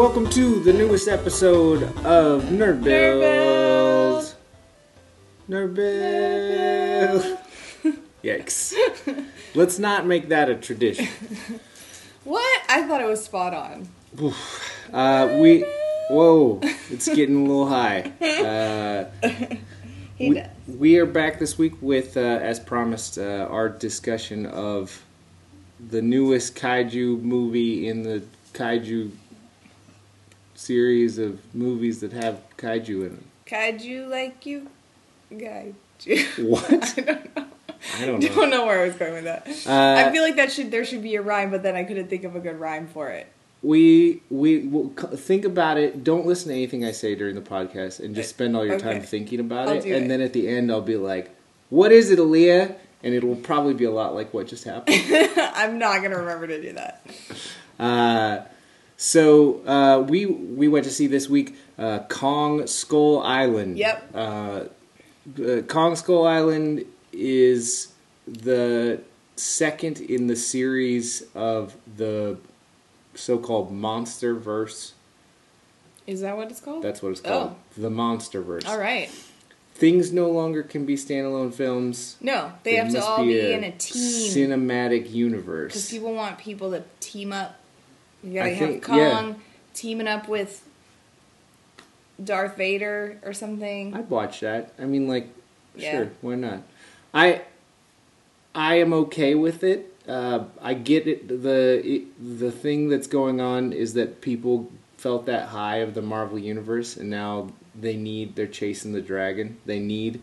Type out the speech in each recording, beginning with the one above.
Welcome to the newest episode of Nerd Bills. Nerd Bills. Yikes. Let's not make that a tradition. What? I thought it was spot on. Uh, we. Whoa, it's getting a little high. Uh, we, we are back this week with, uh, as promised, uh, our discussion of the newest kaiju movie in the kaiju series of movies that have kaiju in them. Kaiju like you? Kaiju. What? I don't know. I don't know. don't know where I was going with that. Uh, I feel like that should there should be a rhyme, but then I couldn't think of a good rhyme for it. We we will think about it. Don't listen to anything I say during the podcast, and just spend all your time thinking about I'll it. And it. then at the end, I'll be like, "What is it, Aaliyah?" And it will probably be a lot like what just happened. I'm not gonna remember to do that. uh, so uh, we we went to see this week uh, Kong Skull Island. Yep. Uh, Kong Skull Island is the second in the series of the so-called monster verse Is that what it's called? That's what it's called. The monster verse. All right. Things no longer can be standalone films. No, they have to all be, in a team Cinematic universe. because people want people to team up. You gotta I have think- Kong yeah. teaming up with Darth Vader or something. I'd watch that. I mean, like, Yeah. sure, why not? I, I am okay with it. Uh, I get it. The it, the thing that's going on is that people felt that high of the Marvel universe, and now they need. They're chasing the dragon. They need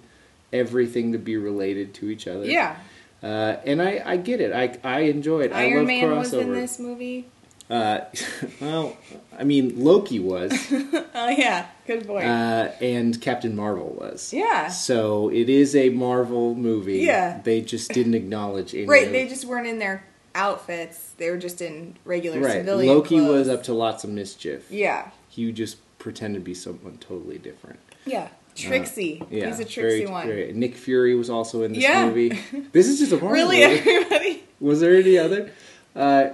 everything to be related to each other. yeah, Uh, and I, I get it. I, I enjoy it. I Iron love Man crossover. was in this movie. Uh, well, I mean, Loki was, Oh yeah, good point. uh, and Captain Marvel was. yeah, So it is a Marvel movie. Yeah. They just didn't acknowledge any. right. of- They just weren't in their outfits. They were just in regular right. civilian Loki clothes. was up to lots of mischief. Yeah, Hugh just pretended to be someone totally different. yeah. Trixie. Uh, Yeah, He's a Trixie very- one. very- Nick Fury was also in this Yeah. movie. This is just a Marvel Really, movie. everybody? Was there any other? Uh,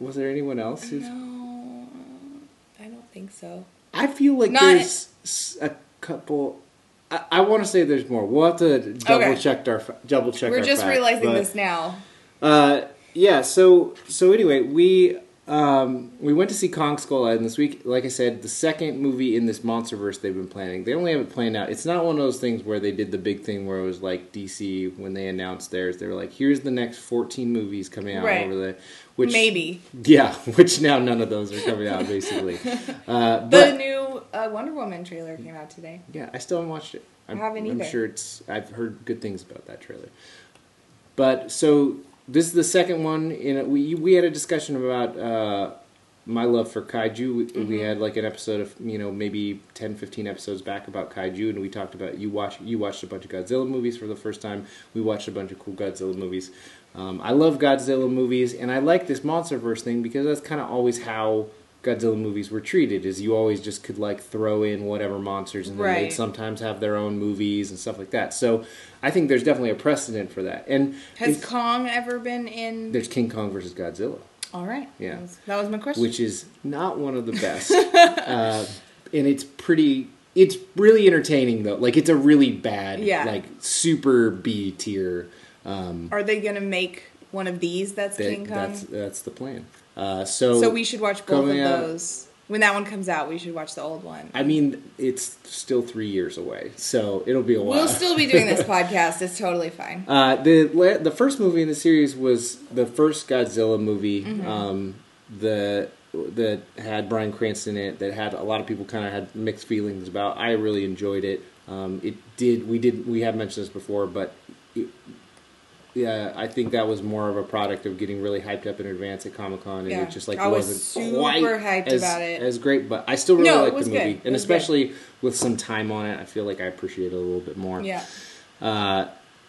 was there anyone else? who's No, I don't think so. I feel like Not- there's a couple. I, I want to say there's more. We'll have to double Okay. check our double check. We're our just facts, realizing but, this now. Uh, yeah. So so anyway, we um, we went to see Kong Skull Island this week. Like I said, the second movie in this MonsterVerse they've been planning. They only have it planned out. It's not one of those things where they did the big thing where it was like DC when they announced theirs. They were like, "Here's the next 14 movies coming out Right. over the." Which Maybe yeah, which now none of those are coming out basically. Uh, the new uh, Wonder Woman trailer came out today. Yeah, I still haven't watched it. I'm, haven't either. I'm sure it's. I've heard good things about that trailer. But so this is the second one. In a, we we had a discussion about uh, my love for kaiju. We, Mm-hmm. we had like an episode of you know maybe 10, 15 episodes back about kaiju, and we talked about you watch you watched a bunch of Godzilla movies for the first time. We watched a bunch of cool Godzilla movies. Um, I love Godzilla movies, and I like this MonsterVerse thing because that's kind of always how Godzilla movies were treated. Is you always just could like throw in whatever monsters, and then they'd sometimes have their own movies and stuff like that. So I think there's definitely a precedent for that. And Has Kong ever been in? there's King Kong versus Godzilla, All right. Yeah. That was, that was my question. which is not one of the best, uh, and it's pretty. It's really entertaining though. Like it's a really bad, Yeah. like super B tier. Um, Are they gonna make one of these? That's that, King Kong. that's that's the plan. Uh, so so we should watch both of out- those. When that one comes out, we should watch the old one. I mean, it's still three years away, so it'll be a while. We'll still be doing this podcast. It's totally fine. Uh, the the first movie in the series was the first Godzilla movie. Mm-hmm. Um, the that had Bryan Cranston in it. That had a lot of people kind of had mixed feelings about. I really enjoyed it. Um, it did. We did. We have mentioned this before, but. It, yeah, I think that was more of a product of getting really hyped up in advance at Comic Con, and Yeah. it just like I was wasn't super quite hyped as, about it. as great. But I still really No, like the movie, It and was good. especially with some time on it, I feel like I appreciate it a little bit more. Yeah. Uh,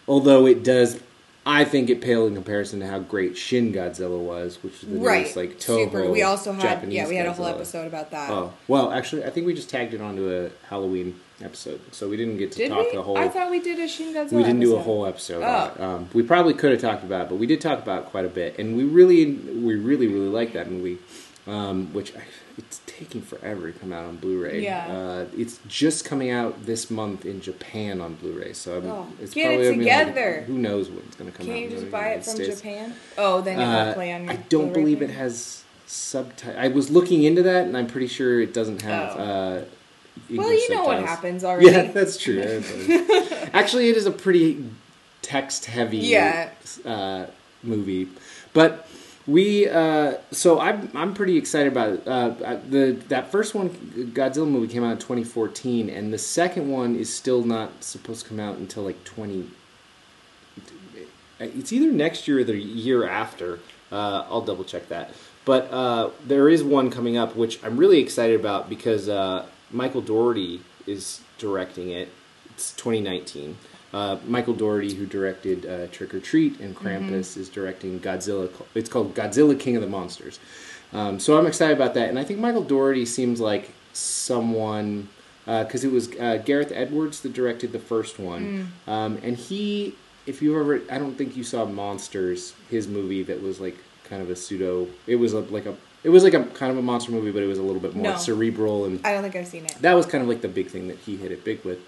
although it does, I think it paled in comparison to how great Shin Godzilla was, which is the Right. newest like Toho. Super. We also had Japanese yeah, we had a whole Godzilla. episode about that. Oh well, actually, I think we just tagged it onto a Halloween episode, so we didn't get to Did talk we? the whole. I thought we did a Shin Godzilla. we didn't do a whole episode. Oh. It. Um, we probably could have talked about it, but we did talk about it quite a bit, and we really, we really, really like that movie. um, which I, it's taking forever to come out on Blu-ray. Yeah. Uh, it's just coming out this month in Japan on Blu-ray, so I'm, Oh, it's get it probably like- together. who knows when it's going to come out. Can't you just buy it from States. Japan? Oh, then it Uh, play on your. I don't Blu-ray believe it has subtitles. I was looking into that, and I'm pretty sure it doesn't have. Oh. Uh, Well, you know what happens already. Yeah, that's true. Actually, it is a pretty text-heavy Yeah. uh, movie, but we. Uh, so I'm I'm pretty excited about it. Uh, the that first one, Godzilla movie, came out in 2014, and the second one is still not supposed to come out until like 20. It's either next year or the year after. Uh, I'll double check that. But uh, there is one coming up, which I'm really excited about because uh, Michael Dougherty is directing it. It's 2019. Uh, Michael Dougherty, who directed uh, Trick 'r Treat and Krampus, is directing Godzilla. It's called Godzilla King of the Monsters. Um, so I'm excited about that, and I think Michael Dougherty seems like someone because it was uh, Gareth Edwards that directed the first one, um, and he, if you ever, I don't think you saw Monsters, his movie that was like kind of a pseudo. It was a, like a, it was like a kind of a monster movie, but it was a little bit more No. cerebral and I don't think I've seen it. that was kind of like the big thing that he hit it big with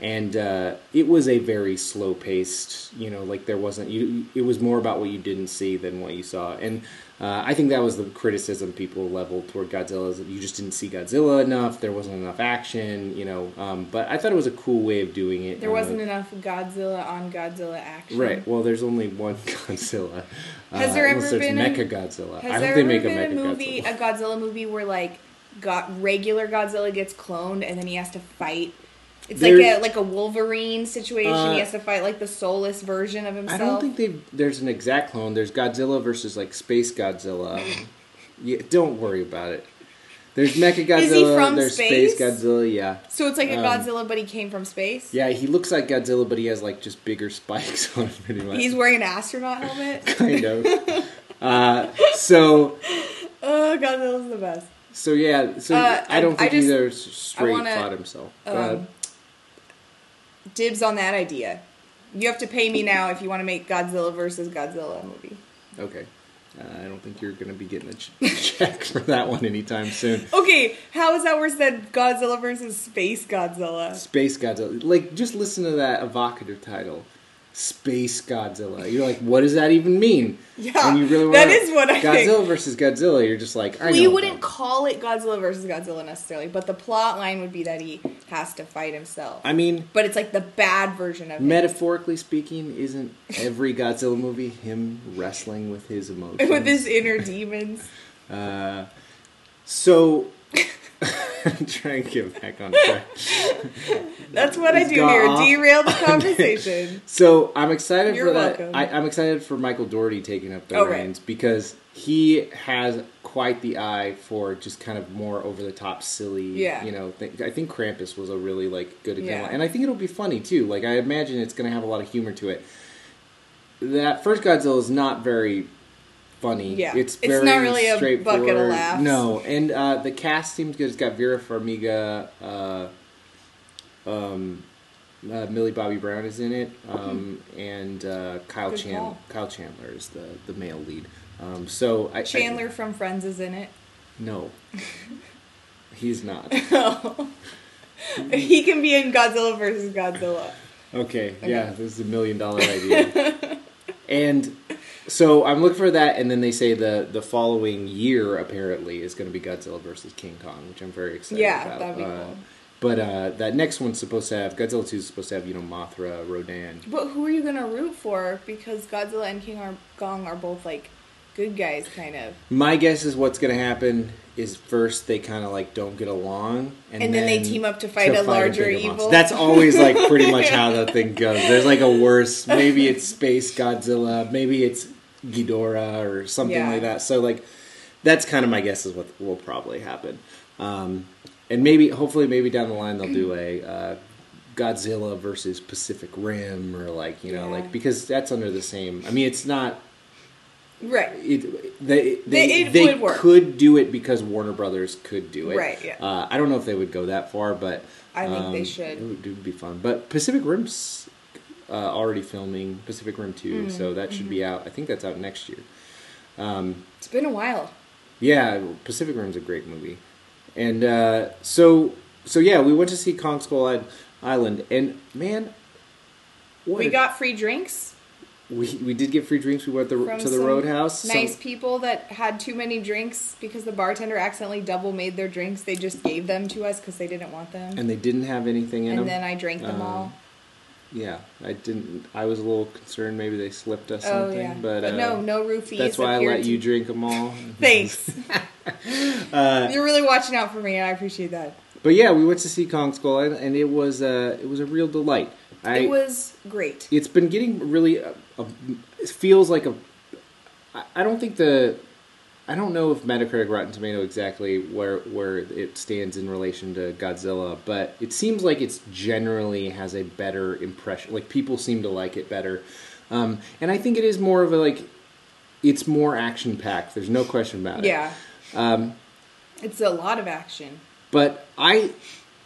and uh, it was a very slow paced you know like there wasn't you it was more about what you didn't see than what you saw and uh, i think that was the criticism people leveled toward godzilla is that you just didn't see godzilla enough there wasn't enough action you know um, but i thought it was a cool way of doing it There Uh, wasn't enough Godzilla on Godzilla action. right well there's only one godzilla Has uh, there unless ever there's been a- mecha godzilla Has i there hope they ever make a been mecha a movie, godzilla a Godzilla movie, where like got regular Godzilla gets cloned and then he has to fight? It's like a like a Wolverine situation. Uh, he has to fight like the soulless version of himself. I don't think they there's an exact clone. There's Godzilla versus like Space Godzilla. yeah, don't worry about it. There's Mecha Godzilla. Is he from there's space? Godzilla. Yeah, so. It's like a um, Godzilla, but he came from space. yeah. He looks like Godzilla, but he has like just bigger spikes on him. Pretty much. He's wearing an astronaut helmet. kind of. uh, so oh, Godzilla's the best. so yeah. So Uh, I don't I think just- either straight wanna, fought himself. Um. Dibs on that idea. You have to pay me now if you want to make Godzilla versus Godzilla movie. Okay. Uh, I don't think you're going to be getting a ch- check for that one anytime soon. Okay, how is that worse than Godzilla versus Space Godzilla? Space Godzilla. Like, just listen to that evocative title. Space Godzilla. You're like, what does that even mean? Yeah, And you really that is what I Godzilla think. versus Godzilla. You're just like, I Well, know you wouldn't call it Godzilla versus Godzilla necessarily, but the plot line would be that he has to fight himself. I mean, but it's like the bad version of it. metaphorically speaking, isn't every Godzilla movie him wrestling with his emotions? with his inner demons. Uh, so, I'm trying to get back on track. That's what I do here. off. Derail the conversation. So I'm excited You're for that. welcome. I, I'm excited for Michael Dougherty taking up the Oh, right. reins because he has quite the eye for just kind of more over the top, silly. Yeah. You know, th- I think Krampus was a really like good example, Yeah. and I think it'll be funny too. Like I imagine it's going to have a lot of humor to it. That first Godzilla is not very funny. Yeah. it's It's very not really a bucket of laughs. No, and uh, the cast seems good. It's got Vera Farmiga. Uh, um, uh, Millie Bobby Brown is in it, um, and uh, Kyle Good Chan- call. Kyle Chandler is the, the male lead. Um, so I, Chandler from Friends is in it. No, he's not. He can be in Godzilla versus Godzilla. Okay, yeah, this is a million dollar idea. and so I'm looking for that, and then they say the the following year apparently is going to be Godzilla versus King Kong, which I'm very excited about. Yeah, about. that'd be Uh, cool. But uh, that next one's supposed to have Godzilla 2 is supposed to have you know Mothra, Rodan. But who are you gonna root for? Because Godzilla and King are- Kong are both like good guys, kind of. My guess is what's going to happen is first they kind of like don't get along, and, And then they team up to fight a larger bigger evil. monster. That's always like pretty much how that thing goes. There's like a worse. Maybe it's Space Godzilla. Maybe it's Ghidorah or something Yeah. like that. So like that's kind of my guess is what will probably happen. Um, and maybe hopefully maybe down the line they'll do a. Uh, Godzilla versus Pacific Rim, or like you know, Yeah. like because that's under the same. I mean, it's not Right. it, they, they, They- it they would work. could do it because Warner Brothers could do it. Right, yeah. Uh, I don't know if they would go that far, but I think they um, should. It would, it would be fun. But Pacific Rim's uh, already filming Pacific Rim 2 Mm-hmm, so that should be out. I think that's out next year. Um, It's been a while. Yeah, Pacific Rim's a great movie, and uh, so so yeah, we went to see Kong Skull Island- and man, what We a- got free drinks we we did get free drinks. We went the, from to the some Roadhouse. Some- Nice people that had too many drinks because the bartender accidentally double made their drinks. They just gave them to us because they didn't want them. and they didn't have anything in And them. then I drank them Um, all. Yeah, I didn't. I was a little concerned. Maybe they slipped us Oh something, yeah, but, uh, no, no roofies. That's why I let to- you drink them all. Thanks. Uh, You're really watching out for me, and I appreciate that. But yeah, we went to see Kong Skull and it was uh, it was a real delight. I, it was great. it's been getting really a, a, it feels like a I don't think the I don't know if Metacritic Rotten Tomato exactly where where it stands in relation to Godzilla, but it seems like it's generally has a better impression. Like people seem to like it better, um, and I think it is more of a like it's more action packed. There's no question about it. Yeah. Um, It's a lot of action. but I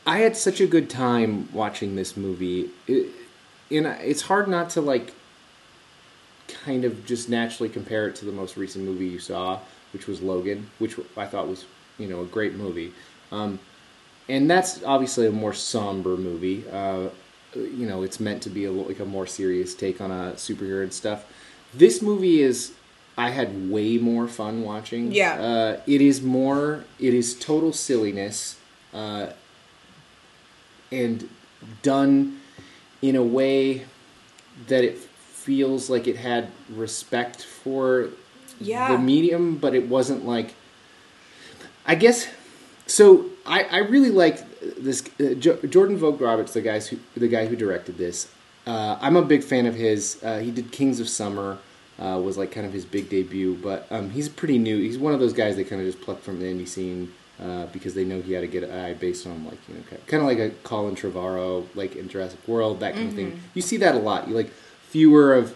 I had such a good time watching this movie. It, and it's hard not to like kind of just naturally compare it to the most recent movie you saw, which was Logan, which I thought was you know a great movie. Um, and that's obviously a more somber movie. Uh, you know, it's meant to be a, like a more serious take on a superhero and stuff. This movie is. I had way more fun watching. Yeah. Uh, it is more. It is total silliness, uh, and done in a way that it feels like it had respect for Yeah. the medium, but it wasn't like. I guess. So I, I really like this uh, jo- Jordan Vogt Roberts, the guys who the guy who directed this. Uh, I'm a big fan of his. Uh, he did Kings of Summer. Uh, was like kind of his big debut, but um, he's pretty new. He's one of those guys they kind of just plucked from the indie scene uh, because they know he had to get an eye based on like you know kind of like a Colin Trevorrow like in Jurassic World that kind of thing. You see that a lot. You like fewer of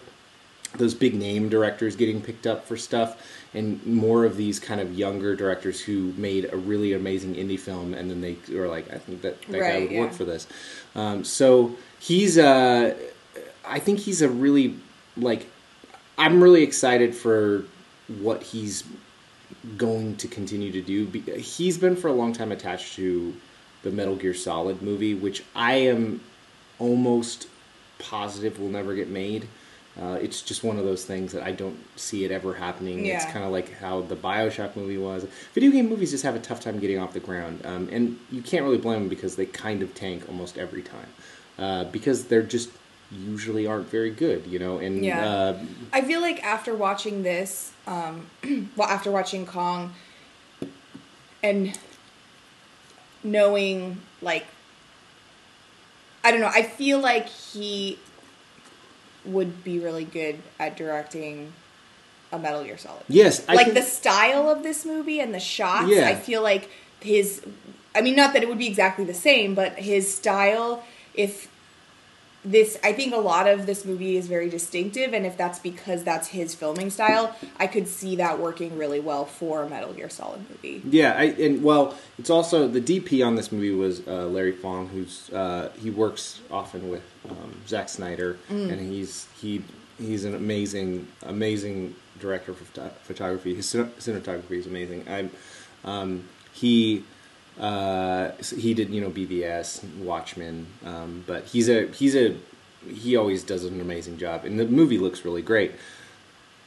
those big name directors getting picked up for stuff and more of these kind of younger directors who made a really amazing indie film and then they were like i think that that guy would yeah. work for this um, so he's uh, i think he's a really like i'm really excited for what he's going to continue to do he's been for a long time attached to the metal gear solid movie which i am almost positive will never get made. Uh, it's just one of those things that I don't see it ever happening. It's kind of like how the Bioshock movie was. Video game movies just have a tough time getting off the ground, um, and you can't really blame them because they kind of tank almost every time uh, because they're just usually aren't very good, you know. And Yeah. uh, I feel like after watching this, um, well, after watching Kong, and knowing like, I don't know, I feel like he would be really good at directing a Metal Gear Solid. yes, I like can- the style of this movie and the shots, Yeah. I feel like his. I mean, not that it would be exactly the same, but his style, if this i think a lot of this movie is very distinctive and if that's because that's his filming style i could see that working really well for a metal gear solid movie Yeah, I, and well, it's also the DP on this movie was uh, Larry Fong, who's uh, he works often with um, Zack Snyder, and he's he he's an amazing amazing director for photography. His cin- cinematography is amazing. I um, he uh, he did you know BVS, Watchmen, um, but he's a he's a he always does an amazing job, and the movie looks really great.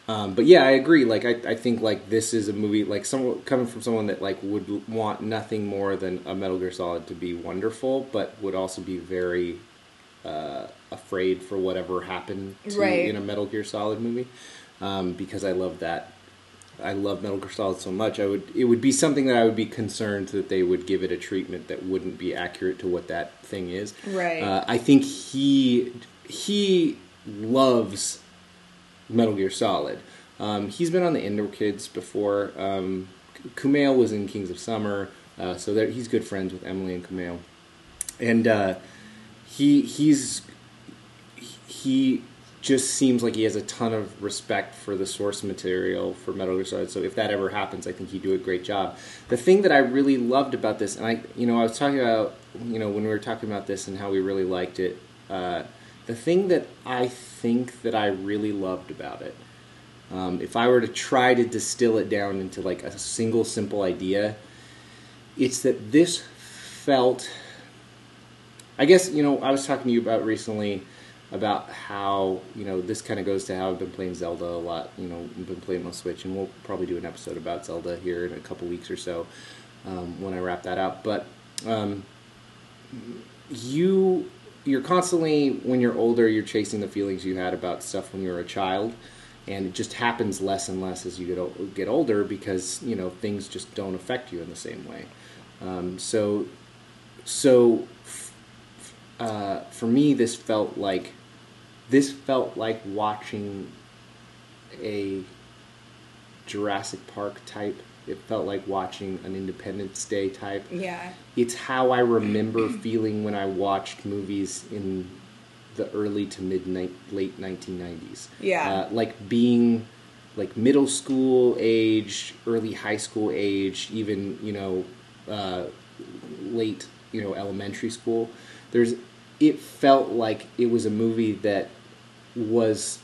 Um, but yeah, I agree. Like I, I think like this is a movie like someone coming from someone that like would want nothing more than a Metal Gear Solid to be wonderful, but would also be very uh, afraid for whatever happened to, Right. in a Metal Gear Solid movie. Um, because I love that. I love Metal Gear Solid so much. I would it would be something that I would be concerned that they would give it a treatment that wouldn't be accurate to what that thing is. Right. Uh, I think he he loves Metal Gear Solid. Um, he's been on the Indoor Kids before. Um, Kumail was in Kings of Summer, uh, so there, he's good friends with Emily and Kumail, and uh, he he's he just seems like he has a ton of respect for the source material for Metal Gear Solid. So if that ever happens, I think he'd do a great job. The thing that I really loved about this, and I, you know, I was talking about, you know, when we were talking about this and how we really liked it. Uh, the thing that I think that I really loved about it, Um, if I were to try to distill it down into like a single simple idea, it's that this felt. I guess you know I was talking to you about recently about how you know this kind of goes to how I've been playing Zelda a lot. You know, I've been playing on Switch, and we'll probably do an episode about Zelda here in a couple weeks or so um, when I wrap that up. But um, you you're constantly when you're older, you're chasing the feelings you had about stuff when you were a child. And it just happens less and less as you get get older because you know things just don't affect you in the same way. Um, so, so uh, for me, this felt like this felt like watching a Jurassic Park type. It felt like watching an Independence Day type. Yeah. It's how I remember feeling when I watched movies in the early to mid late 1990s. Yeah. Uh, like being like middle school age, early high school age, even you know uh, late you know elementary school. There's it felt like it was a movie that was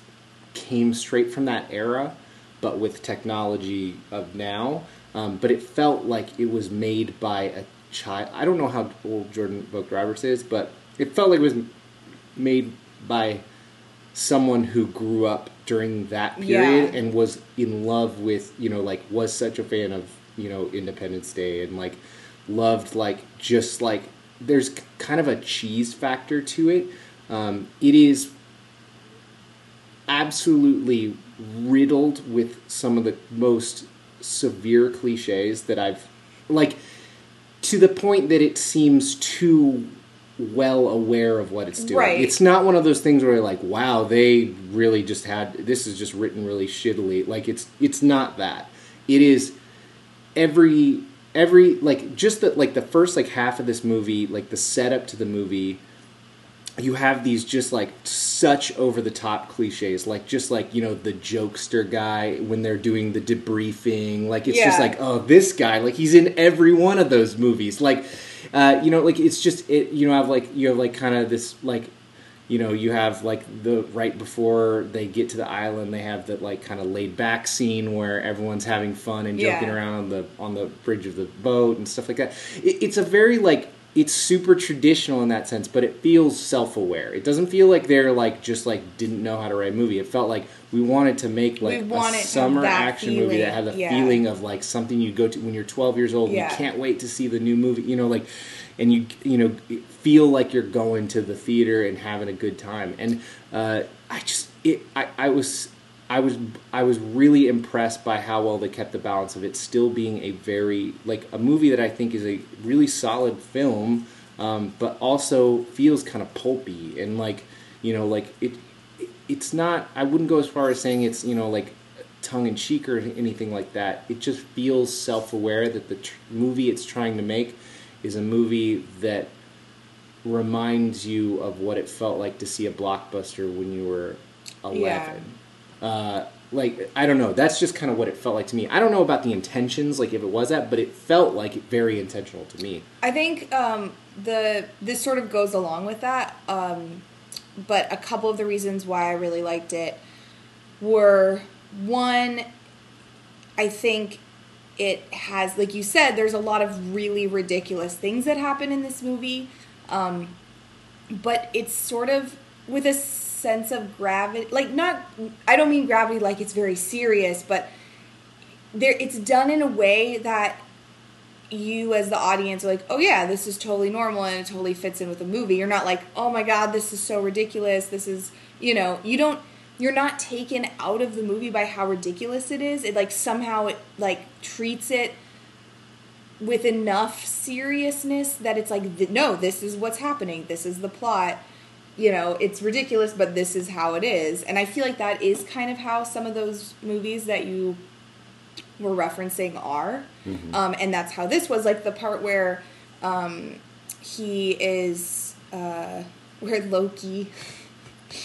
came straight from that era, but with technology of now. Um, but it felt like it was made by a child. I don't know how old Jordan Vogt Roberts is, but it felt like it was made by someone who grew up during that period Yeah. and was in love with you know like was such a fan of you know Independence Day and like loved like just like there's kind of a cheese factor to it. Um, it is absolutely riddled with some of the most severe cliches that I've like to the point that it seems too well aware of what it's doing. Right. It's not one of those things where you're like, wow, they really just had this is just written really shittily. Like it's it's not that. It is every every like just the like the first like half of this movie, like the setup to the movie you have these just like such over the top cliches like just like you know the jokester guy when they're doing the debriefing like it's just like oh this guy like he's in every one of those movies. Like uh, you know like it's just it you know have like you have like kind of this like you know you have like the right before they get to the island they have that like kind of laid back scene where everyone's having fun and joking Yeah. around on the on the bridge of the boat and stuff like that. It, it's a very like it's super traditional in that sense but it feels self-aware it doesn't feel like they're like just like didn't know how to write a movie it felt like we wanted to make like We want it a summer action movie that had the feeling, yeah. feeling of like something you go to when you're 12 years old and Yeah. you can't wait to see the new movie you know like and you you know feel like you're going to the theater and having a good time and uh, i just it I, I was i was i was really impressed by how well they kept the balance of it still being a very like a movie that i think is a really solid film um, but also feels kind of pulpy and like you know like it it- it's not i wouldn't go as far as saying it's you know like tongue in cheek or anything like that. It just feels self-aware that the tr- movie it's trying to make is a movie that reminds you of what it felt like to see a blockbuster when you were 11 uh, like i don't know that's just kind of what it felt like to me i don't know about the intentions like if it was that but it felt like very intentional to me I think um, the this sort of goes along with that. Um, but a couple of the reasons why I really liked it were one, I think it has, like you said, there's a lot of really ridiculous things that happen in this movie. Um, but it's sort of with a sense of gravity, like not, I don't mean gravity like it's very serious, but there it's done in a way that you as the audience are like, oh yeah, this is totally normal and it totally fits in with the movie. You're not like, oh my god, this is so ridiculous. This is, you know, you don't, you're not taken out of the movie by how ridiculous it is. It like somehow it like treats it with enough seriousness that it's like, no, this is what's happening. This is the plot. You know, it's ridiculous, but this is how it is. And I feel like that is kind of how some of those movies that you were referencing are. Um, and that's how this was like the part where um, he is, uh, where Loki.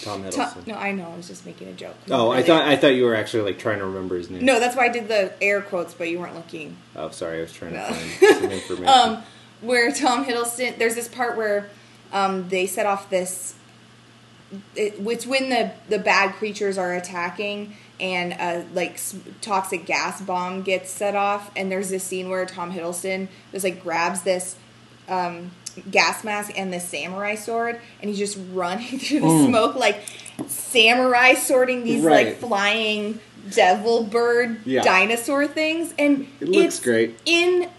tom hiddleston no, I know, I was just making a joke. oh i thought i thought you were actually like trying to remember his name No, that's why I did the air quotes, but you weren't looking. oh sorry i was trying No. to find some information um, where Tom Hiddleston, there's this part where um, they set off this it, it's when the the bad creatures are attacking and a like s- toxic gas bomb gets set off and there's this scene where Tom Hiddleston just like grabs this um, gas mask and this samurai sword and he's just running through the smoke like samurai sorting these Right. like flying devil bird Yeah. dinosaur things and It looks it's great. in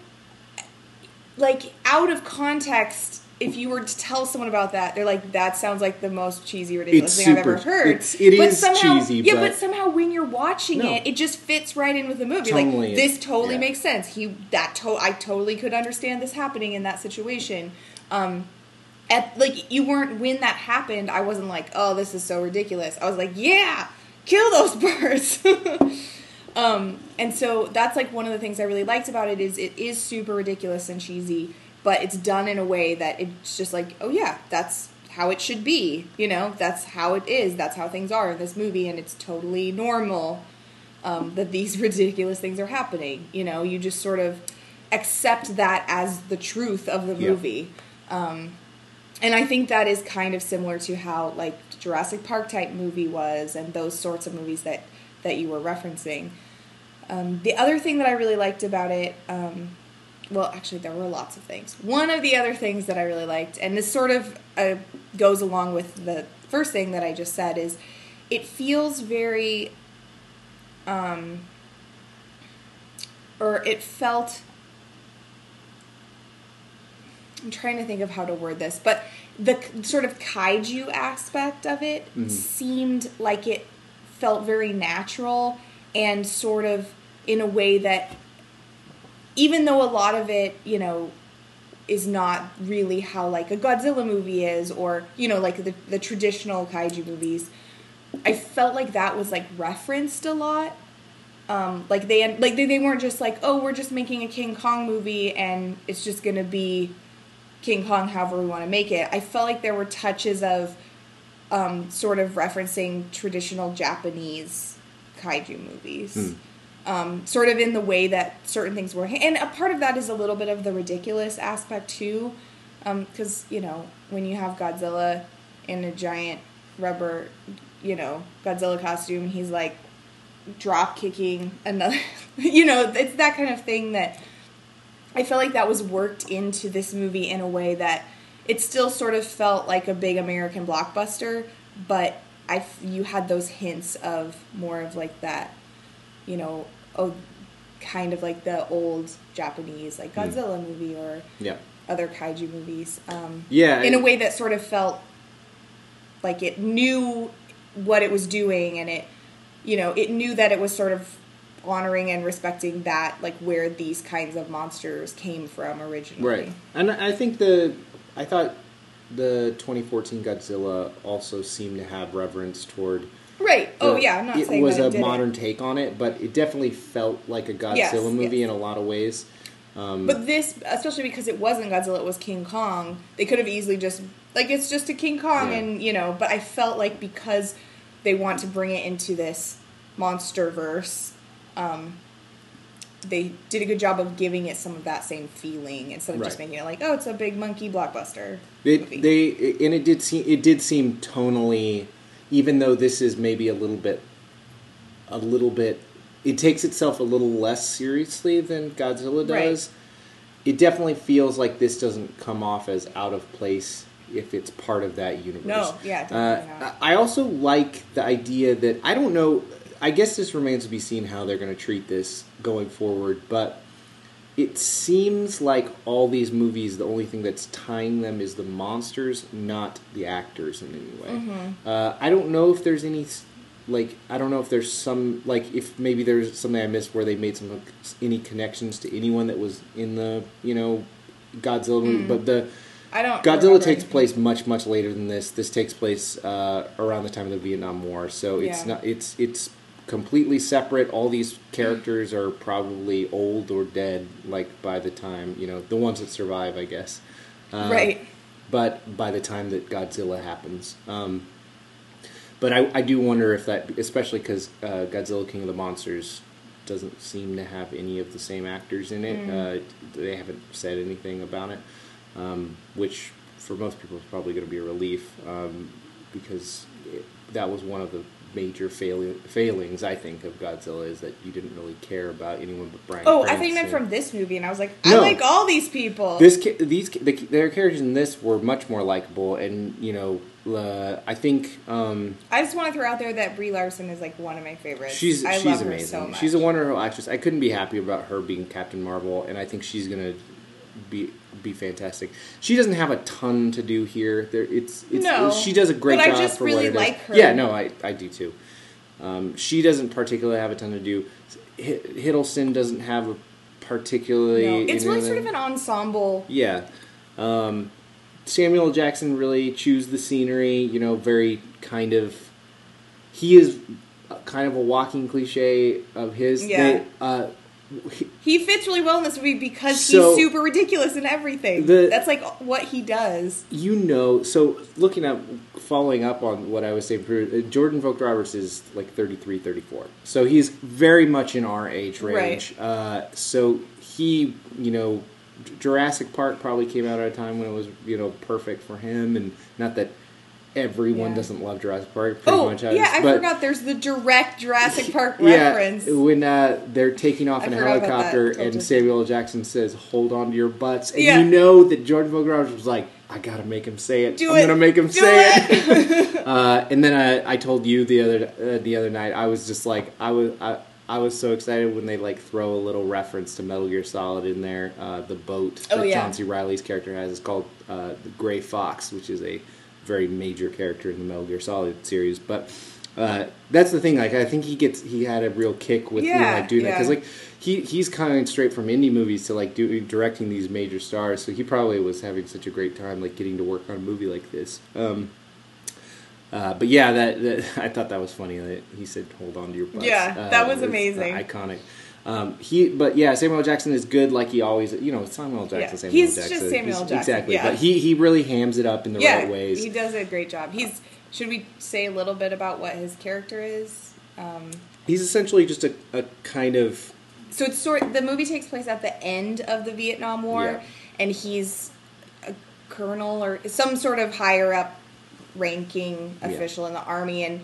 like out of context if you were to tell someone about that they're like that sounds like the most cheesy ridiculous thing i've ever heard. It's- it but is somehow, cheesy, yeah but- but somehow when you're watching No. it it just fits right in with the movie. Totally. like this totally Yeah. makes sense. He that to- i totally could understand this happening in that situation. Um at like you weren't when that happened i wasn't like oh this is so ridiculous. I was like yeah kill those birds. Um and so that's like one of the things i really liked about it is it is super ridiculous and cheesy but it's done in a way that it's just like oh yeah that's how it should be you know that's how it is that's how things are in this movie and it's totally normal um, that these ridiculous things are happening you know you just sort of accept that as the truth of the Yeah. movie um, and I think that is kind of similar to how like Jurassic Park type movie was, and those sorts of movies that that you were referencing. Um, the other thing that I really liked about it, um, well, actually, there were lots of things. One of the other things that I really liked, and this sort of uh, goes along with the first thing that I just said, is it feels very, um, or it felt I'm trying to think of how to word this, but the sort of kaiju aspect of it seemed like it felt very natural and sort of in a way that even though a lot of it, you know, is not really how like a Godzilla movie is or, you know, like the the traditional kaiju movies, I felt like that was like referenced a lot um, like they like they, they weren't just like oh we're just making a King Kong movie and it's just gonna be King Kong however we want to make it. I felt like there were touches of um, sort of referencing traditional Japanese kaiju movies. Um, sort of in the way that certain things were, and a part of that is a little bit of the ridiculous aspect too, because you know when you have Godzilla in a giant rubber, you know Godzilla costume, he's like drop kicking another you know it's that kind of thing that i feel like that was worked into this movie in a way that it still sort of felt like a big american blockbuster but i you had those hints of more of like that you know oh kind of like the old japanese like godzilla movie or Yeah. other kaiju movies um Yeah, in a way that sort of felt like it knew what it was doing and it you know it knew that it was sort of honoring and respecting that like where these kinds of monsters came from originally Right. And I think the I thought the 2014 Godzilla also seemed to have reverence toward right oh yeah i'm not it saying was that it a didn't. modern take on it, but it definitely felt like a Godzilla Yes, movie yes. in a lot of ways. Um, but this especially because it wasn't godzilla it was king kong they could have easily just like it's just a king kong Yeah. and you know but i felt like because they want to bring it into this monster verse um they did a good job of giving it some of that same feeling instead of just Right. making it like oh it's a big monkey blockbuster It, movie. they and it did seem it did seem tonally, even though this is maybe a little bit, a little bit, it takes itself a little less seriously than Godzilla Right. does. It definitely feels like this doesn't come off as out of place if it's part of that universe. No, yeah, Uh, definitely not. I also like the idea that I don't know. I guess this remains to be seen how they're going to treat this going forward, but it seems like all these movies, the only thing that's tying them is the monsters, not the actors in any way. Mm-hmm. Uh, I don't know if there's any, like, I don't know if there's some, like, if maybe there's something I missed where they made some any connections to anyone that was in the, you know, Godzilla movie, but the i don't Godzilla takes place much much later than this. This takes place uh, around the time of the Vietnam War, so it's Yeah. not it's it's completely separate. All these characters are probably old or dead, like by the time you know the ones that survive, I guess. Uh, right But by the time that Godzilla happens, um, but I, I do wonder if that, especially because uh, Godzilla King of the Monsters doesn't seem to have any of the same actors in it. Uh, they haven't said anything about it, um, which for most people is probably going to be a relief. Um, because it, that was one of the major fail- failings I think of Godzilla is that you didn't really care about anyone but Bryan. Oh, I think meant from this movie, and I was like, No. I like all these people. This ca- these ca- the, their characters in this were much more likable, and you know, uh, I think um, I just want to throw out there that Brie Larson is like one of my favorites. she's I she's love her amazing. so. She's a wonderful actress. I couldn't be happy about her being Captain Marvel, and I think she's gonna be be fantastic. She doesn't have a ton to do here. There, it's, it's No, she does a great but I job just for really what it is. like her. Yeah, no, I I do too. Um, she doesn't particularly have a ton to do. Hiddleston doesn't have a particularly. No, it's really sort of an ensemble. Yeah. Um, Samuel Jackson really chews the scenery, you know, very kind of. He is kind of a walking cliche of his. Yeah. They, uh, he- fits really well in this movie because So- he's super ridiculous in everything. The- That's like what he does. you know, so looking up, following up on what I was saying, uh, Jordan Vogt Roberts is like 33, 34. So he's very much in our age range. Uh, so he, you know, Jurassic Park probably came out at a time when it was, you know, perfect for him. And not that everyone Yeah. doesn't love Jurassic Park, pretty Oh, much has. yeah, I but forgot there's the direct Jurassic Park yeah, reference. when uh, they're taking off I in a forgot about that helicopter and Samuel L. Jackson says, "Hold on to your butts," and Yeah. you know that Jordan Vogt was like, "I gotta make him say it. Do I'm it. gonna make him Do say it." uh, and then I, I told you the other uh, the other night, I was just like, I was. I, I was so excited when they like throw a little reference to Metal Gear Solid in there. Uh, the boat Oh, that yeah. John C. Reilly's character has is called uh, the Gray Fox, which is a very major character in the Metal Gear Solid series. But uh, that's the thing. Like, I think he gets he had a real kick with you know, like doing that because like he he's coming straight from indie movies to like doing directing these major stars. So he probably was having such a great time like getting to work on a movie like this. Um, uh, but yeah, that, that I thought that was funny that he said, "Hold on to your butts." Yeah, Uh, that was uh, amazing. iconic. Um, he, but yeah, Samuel Jackson is good, like he always, you know, Samuel Jackson. Yeah, Samuel he's L. just Samuel He's- Jackson, exactly. yeah. But he he really hams it up in the yeah, right ways. he does a great job. He's. Should we say a little bit about what his character is? Um, He's essentially just a, a kind of so it's sort. The movie takes place at the end of the Vietnam War, Yeah. and he's a colonel or some sort of higher up ranking official in the army, and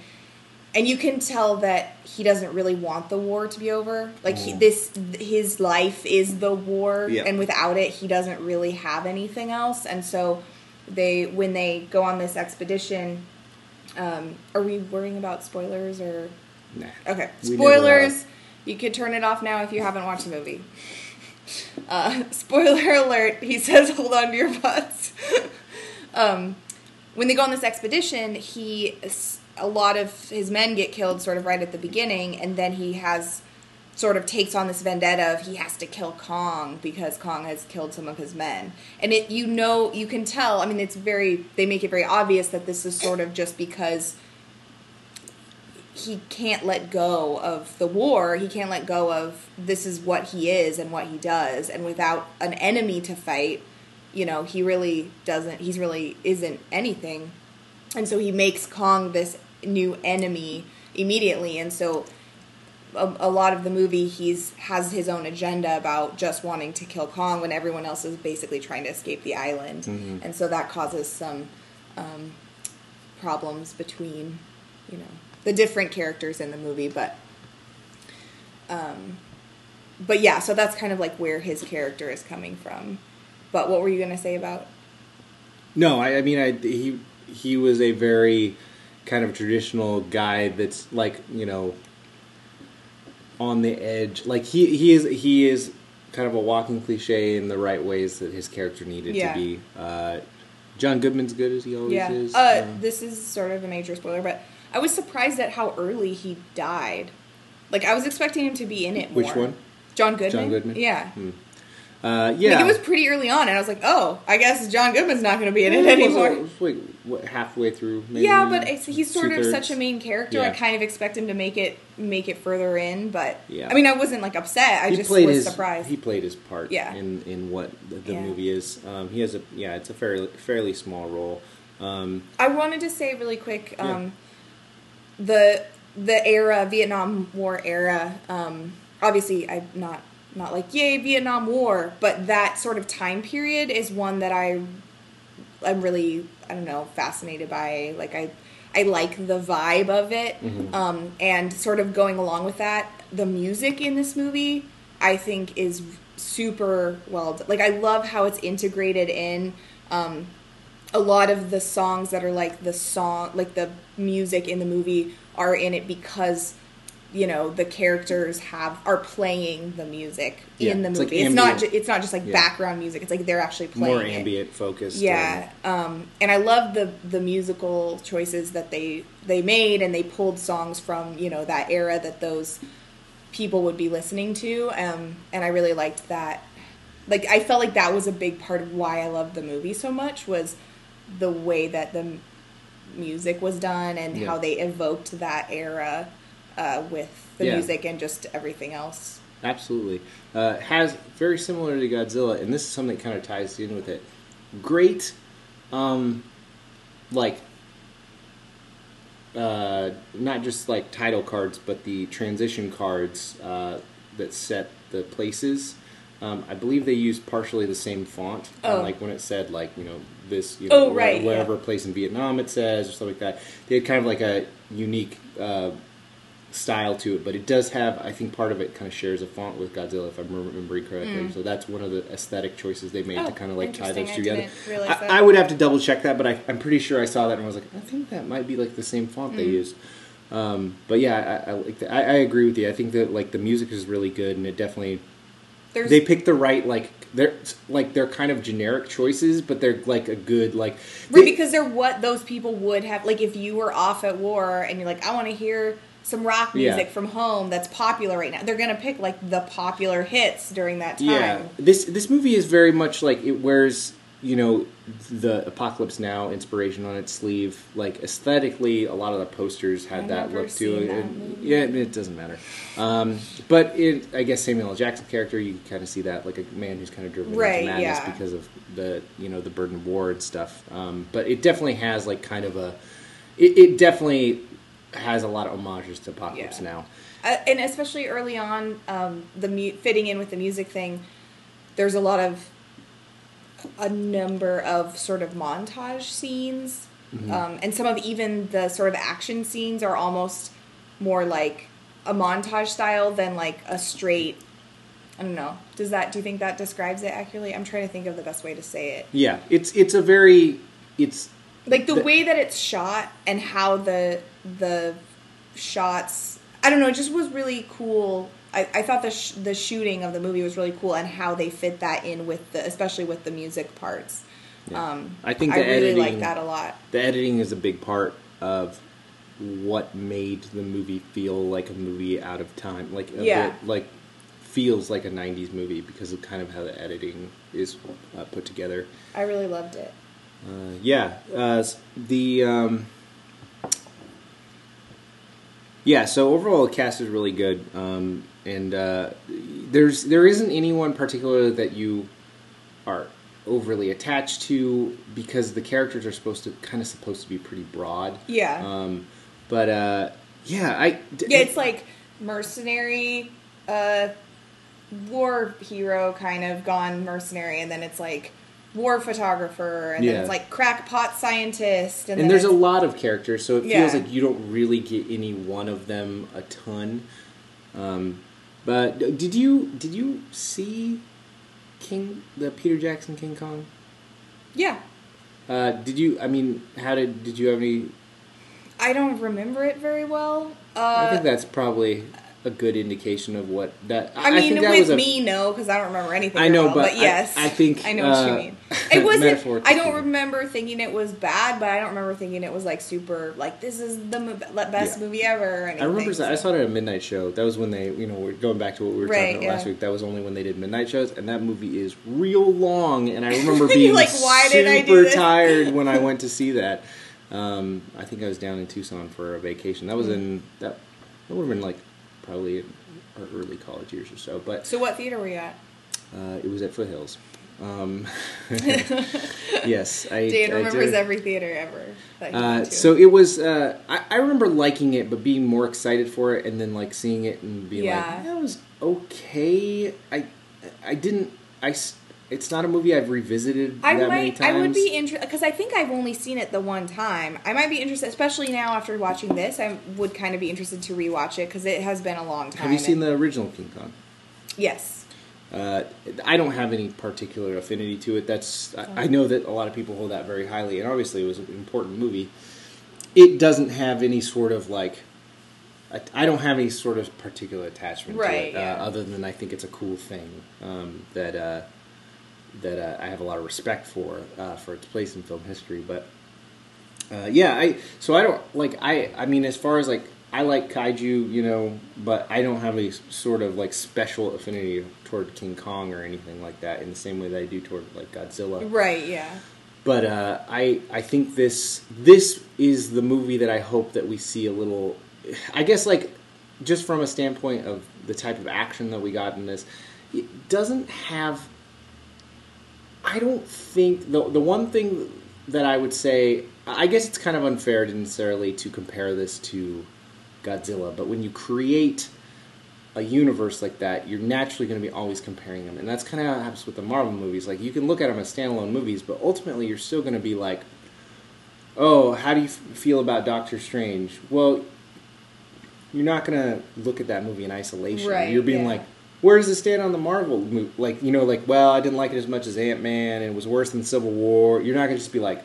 and you can tell that he doesn't really want the war to be over. Like he, Mm. this, his life is the war, Yeah. and without it, he doesn't really have anything else. And so, they when they go on this expedition, um, are we worrying about spoilers or? nah. Okay, spoilers. You could turn it off now if you haven't watched the movie. Uh, spoiler alert, he says, hold on to your butts. um, when they go on this expedition, he a lot of his men get killed sort of right at the beginning, and then he has sort of takes on this vendetta of he has to kill Kong because Kong has killed some of his men. And it you know you can tell, I mean it's very they make it very obvious that this is sort of just because he can't let go of the war. He can't let go of this is what he is and what he does. And without an enemy to fight, you know, he really doesn't, he's really isn't anything. And so he makes Kong this new enemy immediately. And so a, a lot of the movie, he's has his own agenda about just wanting to kill Kong when everyone else is basically trying to escape the island. Mhm. And so that causes some um, problems between, you know, the different characters in the movie, but um but yeah, so that's kind of like where his character is coming from. But what were you going to say about No, I, I mean, I he he was a very kind of traditional guy that's like you know on the edge. Like he he is he is kind of a walking cliche in the right ways that his character needed Yeah. to be. Uh, John Goodman's good as he always Yeah. is. Uh, this is sort of a major spoiler, but I was surprised at how early he died. Like I was expecting him to be in it more. Which one? John Goodman. John Goodman? Yeah. Hmm. uh, yeah, Like it was pretty early on, and I was like, "Oh, I guess John Goodman's not going to be in it Well, it was, anymore." Wait, halfway through? Maybe yeah, but it's, he's sort of such a main character. I kind of expect him to make it make it further in, but Yeah. I mean, I wasn't like upset. I he just was his surprised. he played his part Yeah. in in what the, the Yeah. movie is. Um, he has a yeah, it's a fairly fairly small role. Um, I wanted to say really quick, Yeah. um, the the era Vietnam War era. Um, obviously, I'm not not like yay Vietnam War, but that sort of time period is one that I I'm really I don't know fascinated by. Like I I like the vibe of it, Mm-hmm. um, and sort of going along with that, the music in this movie I think is super well. Like I love how it's integrated in. Um, a lot of the songs that are like the song, like the music in the movie, are in it because you know the characters have are playing the music Yeah, in the it's like movie. it's not. Ju- it's not just like Yeah. background music. It's like they're actually playing More it. ambient focused. Yeah, um, and I love the the musical choices that they they made, and they pulled songs from you know that era that those people would be listening to, um, and I really liked that. Like I felt like that was a big part of why I loved the movie so much was the way that the music was done and Yeah. how they evoked that era uh, with the Yeah. music and just everything else. Absolutely. Uh, has very similar to Godzilla, and this is something that kind of ties in with it. Great, um, like, uh, not just like title cards, but the transition cards uh, that set the places. Um, I believe they used partially the same font. Oh. And, like when it said like you know this you know Oh, right, whatever, yeah. place in Vietnam it says or something like that. They had kind of like a unique uh, style to it, but it does have I think part of it kind of shares a font with Godzilla if I'm remembering correctly. So that's one of the aesthetic choices they made Mm. Oh, to kind of like tie those I together. I. I would have to double check that, but I, I'm pretty sure I saw that and I was like, I think that might be like the same font Mm. they used. Um, but yeah, I, I like that. I, I agree with you. I think that like the music is really good, and it definitely There's they picked the right like they're like they're kind of generic choices, but they're like a good like Right, because they're what those people would have. Like, if you were off at war and you're like, I want to hear some rock Yeah. music from home that's popular right now, they're gonna pick like the popular hits during that time. Yeah, this this movie is very much like it wears you know the Apocalypse Now inspiration on its sleeve. Like aesthetically, a lot of the posters had I've that look to it. And- yeah, it doesn't matter. Um, but it, I guess Samuel L. Jackson character, you kind of see that like a man who's kind of driven Right, into madness yeah. because of the you know the burden of war and stuff. Um, but it definitely has like kind of a. It, it definitely has a lot of homages to Apocalypse Yeah. Now. uh, and especially early on, um, the mu- fitting in with the music thing. There's a lot of a number of sort of montage scenes, Mm-hmm. um, and some of even the sort of action scenes are almost more like a montage style than like a straight. I don't know. Does that? Do you think that describes it accurately? I'm trying to think of the best way to say it. Yeah, it's it's a very it's like the, The- way that it's shot and how the the shots. I don't know it just was really cool. I, I thought the sh- the shooting of the movie was really cool and how they fit that in with the especially with the music parts. Yeah. um I think i really like that a lot. the editing is a big part of what made the movie feel like a movie out of time like Yeah. bit, like feels like a 90s movie because of kind of how the editing is uh, put together. I really loved it. Uh, yeah uh, the um, yeah so overall the cast is really good um, and uh, there's there isn't anyone particular that you are overly attached to because the characters are supposed to kind of supposed to be pretty broad. Yeah. Um, but uh, yeah i d- yeah it's like mercenary uh war hero kind of gone mercenary and then it's like war photographer and then it's like crackpot scientist and, and there's a lot of characters, so it feels like you don't really get any one of them a ton. Um, but did you did you see King the Peter Jackson King Kong? yeah Uh, did you? I mean, how did did you have any? I don't remember it very well. Uh, I think that's probably a good indication of what that. I mean, think that with was a- me, no, because I don't remember anything. I know, well, but I- yes, I think, I know what you uh, mean. It wasn't. I don't remember thinking it was bad, but I don't remember thinking it was like super. Like this is the mo- best Yeah. movie ever. Or I anything, remember that. I saw it at a midnight show. That was when they, you know, we're going back to what we were Right, talking about last week. That was only when they did midnight shows, and that movie is real long. And I remember being like, "Why super did I do this?" tired when I went to see that. Um, I think I was down in Tucson for a vacation. That was in that. That would have been like probably in our early college years or so. But So what theater were you at? uh, it was at Foothills. Um, yes, I. Dan I remembers did. every theater ever Uh, so it was. Uh, I, I remember liking it, but being more excited for it, and then like seeing it and being Yeah. like, "That was okay." I, I didn't. I, it's not a movie I've revisited I might. times. I would be interested because I think I've only seen it the one time. I might be interested, especially now after watching this. I would kind of be interested to rewatch it because it has been a long time. Have you seen the original King Kong? Yes. Uh, I don't have any particular affinity to it. That's I, I know that a lot of people hold that very highly, and obviously it was an important movie. It doesn't have any sort of like. I, I don't have any sort of particular attachment Right, to it, yeah. uh, other than I think it's a cool thing um, that uh, that uh, I have a lot of respect for uh, for its place in film history. But uh, yeah, I so I don't like I I mean as far as like I like kaiju, you know, but I don't have a sort of like special affinity toward King Kong or anything like that in the same way that I do toward like Godzilla. Right. Yeah. But uh, I I think this this is the movie that I hope that we see a little. I guess like just from a standpoint of the type of action that we got in this, it doesn't have. I don't think the the one thing that I would say. I guess it's kind of unfair to necessarily to compare this to Godzilla, but when you create a universe like that, you're naturally going to be always comparing them, and that's kind of how it happens with the Marvel movies. Like you can look at them as standalone movies, but ultimately you're still going to be like, "Oh, how do you f- feel about Doctor Strange?" Well, you're not going to look at that movie in isolation. Right, you're being yeah. like, "Where does it stand on the Marvel movie?" Like you know, like, well, I didn't like it as much as Ant Man, and it was worse than Civil War. You're not going to just be like.